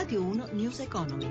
Radio 1 News Economy.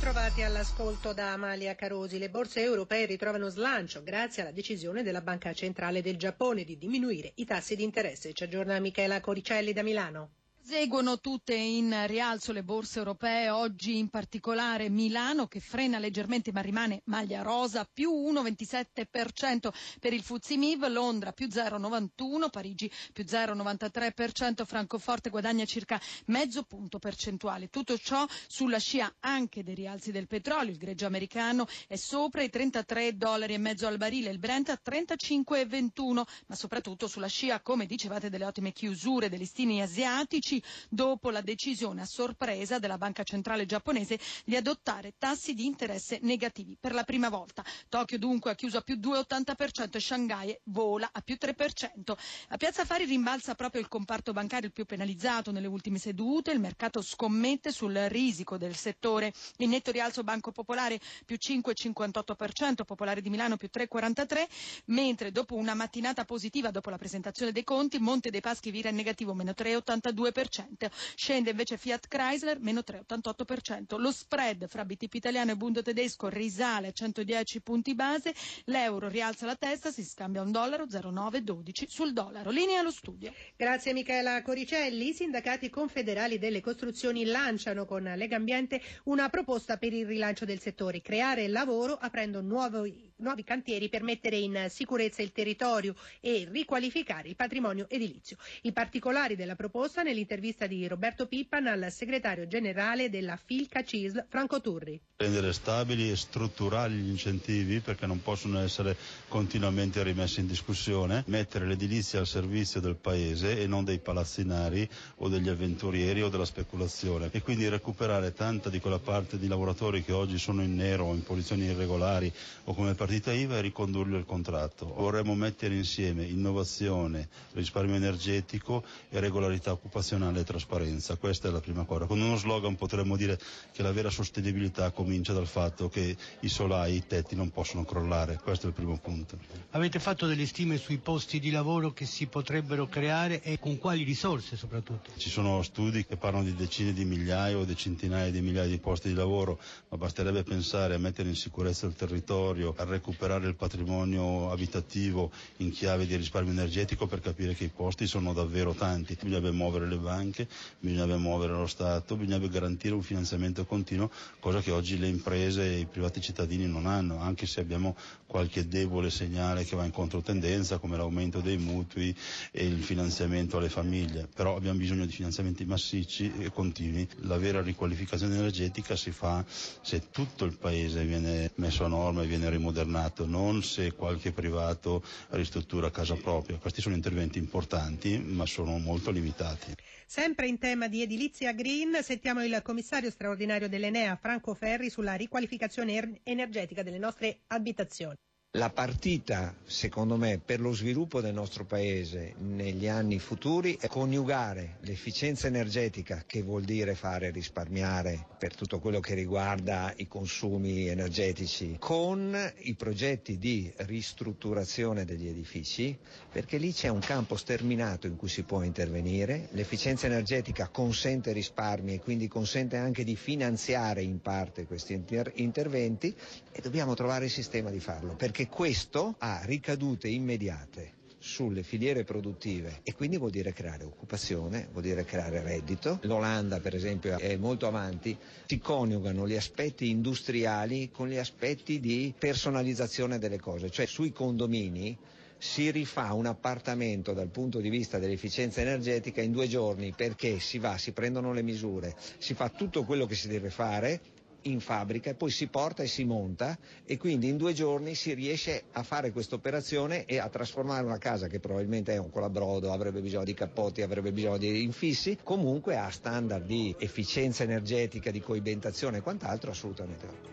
Trovati all'ascolto da Amalia Carosi. Le borse europee ritrovano slancio grazie alla decisione della Banca Centrale del Giappone di diminuire i tassi di interesse. Ci aggiorna Michela Coricelli da Milano. Seguono tutte in rialzo le borse europee, oggi in particolare Milano che frena leggermente ma rimane maglia rosa, più 1,27% per il Fuzimiv, Londra più 0,91%, Parigi più 0,93%, Francoforte guadagna circa mezzo punto percentuale. Tutto ciò sulla scia anche dei rialzi del petrolio, il greggio americano è sopra i 33 dollari e mezzo al barile, il Brent a 35,21, ma soprattutto sulla scia, come dicevate, delle ottime chiusure dei listini asiatici dopo la decisione a sorpresa della Banca Centrale giapponese di adottare tassi di interesse negativi per la prima volta. Tokyo dunque ha chiuso a più 2,80% e Shanghai vola a più 3%. A Piazza Fari rimbalza proprio il comparto bancario il più penalizzato nelle ultime sedute, il mercato scommette sul risico del settore. Il netto rialzo Banco Popolare più 5,58%, Popolare di Milano più 3,43%, mentre dopo una mattinata positiva dopo la presentazione dei conti, Monte dei Paschi vira in negativo meno 3,82%. Scende invece Fiat Chrysler meno 3,88%. Lo spread fra BTP italiano e Bund tedesco risale a 110 punti base. L'euro rialza la testa, si scambia un dollaro 0,912 sul dollaro. Linea allo studio. Grazie Michela Coricelli. I sindacati confederali delle costruzioni lanciano con Lega Ambiente una proposta per il rilancio del settore, creare lavoro aprendo nuovi, nuovi cantieri per mettere in sicurezza il territorio e riqualificare il patrimonio edilizio. I particolari della proposta nell'intervista l'intervista di Roberto Pippan al segretario generale della Filca CISL Franco Turri. Rendere stabili e strutturali gli incentivi perché non possono essere continuamente rimessi in discussione, mettere l'edilizia al servizio del paese e non dei palazzinari o degli avventurieri o della speculazione e quindi recuperare tanta di quella parte di lavoratori che oggi sono in nero o in posizioni irregolari o come partita IVA e ricondurli al contratto. Vorremmo mettere insieme innovazione, risparmio energetico e regolarità occupazionale e trasparenza. Questa è la prima cosa. Con uno slogan potremmo dire che la vera sostenibilità comincia dal fatto che i solai, i tetti non possono crollare. Questo è il primo punto. Avete fatto delle stime sui posti di lavoro che si potrebbero creare e con quali risorse soprattutto? Ci sono studi che parlano di decine di migliaia o di centinaia di migliaia di posti di lavoro, ma basterebbe pensare a mettere in sicurezza il territorio, a recuperare il patrimonio abitativo in chiave di risparmio energetico per capire che i posti sono davvero tanti. Bisognerebbe muovere le banche, bisognerebbe muovere lo Stato, bisognerebbe garantire un finanziamento continuo, cosa che oggi le imprese e i privati cittadini non hanno, anche se abbiamo qualche debole segnale che va in controtendenza come l'aumento dei mutui e il finanziamento alle famiglie, però abbiamo bisogno di finanziamenti massicci e continui. La vera riqualificazione energetica si fa se tutto il paese viene messo a norma e viene rimodernato, non se qualche privato ristruttura casa propria. Questi sono interventi importanti ma sono molto limitati. Sempre in tema di edilizia green, sentiamo il commissario straordinario dell'Enea Franco Ferri sulla riqualificazione er- energetica delle nostre abitazioni. La partita, secondo me, per lo sviluppo del nostro Paese negli anni futuri è coniugare l'efficienza energetica, che vuol dire fare risparmiare per tutto quello che riguarda i consumi energetici, con i progetti di ristrutturazione degli edifici, perché lì c'è un campo sterminato in cui si può intervenire. L'efficienza energetica consente risparmi e quindi consente anche di finanziare in parte questi inter- interventi e dobbiamo trovare il sistema di farlo. Perché perché questo ha ricadute immediate sulle filiere produttive. E quindi vuol dire creare occupazione, vuol dire creare reddito. L'Olanda per esempio è molto avanti, si coniugano gli aspetti industriali con gli aspetti di personalizzazione delle cose, cioè sui condomini si rifà un appartamento dal punto di vista dell'efficienza energetica in due giorni perché si va, si prendono le misure, si fa tutto quello che si deve fare in fabbrica e poi si porta e si monta e quindi in due giorni si riesce a fare questa operazione e a trasformare una casa che probabilmente è un colabrodo, avrebbe bisogno di cappotti, avrebbe bisogno di infissi, comunque ha standard di efficienza energetica, di coibentazione e quant'altro assolutamente.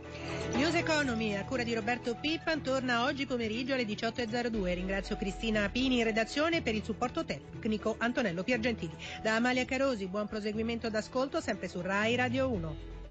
News Economy a cura di Roberto Pippan torna oggi pomeriggio alle 18.02. Ringrazio Cristina Pini in redazione per il supporto tecnico Antonello Piergentini. Da Amalia Carosi, buon proseguimento d'ascolto sempre su Rai Radio 1.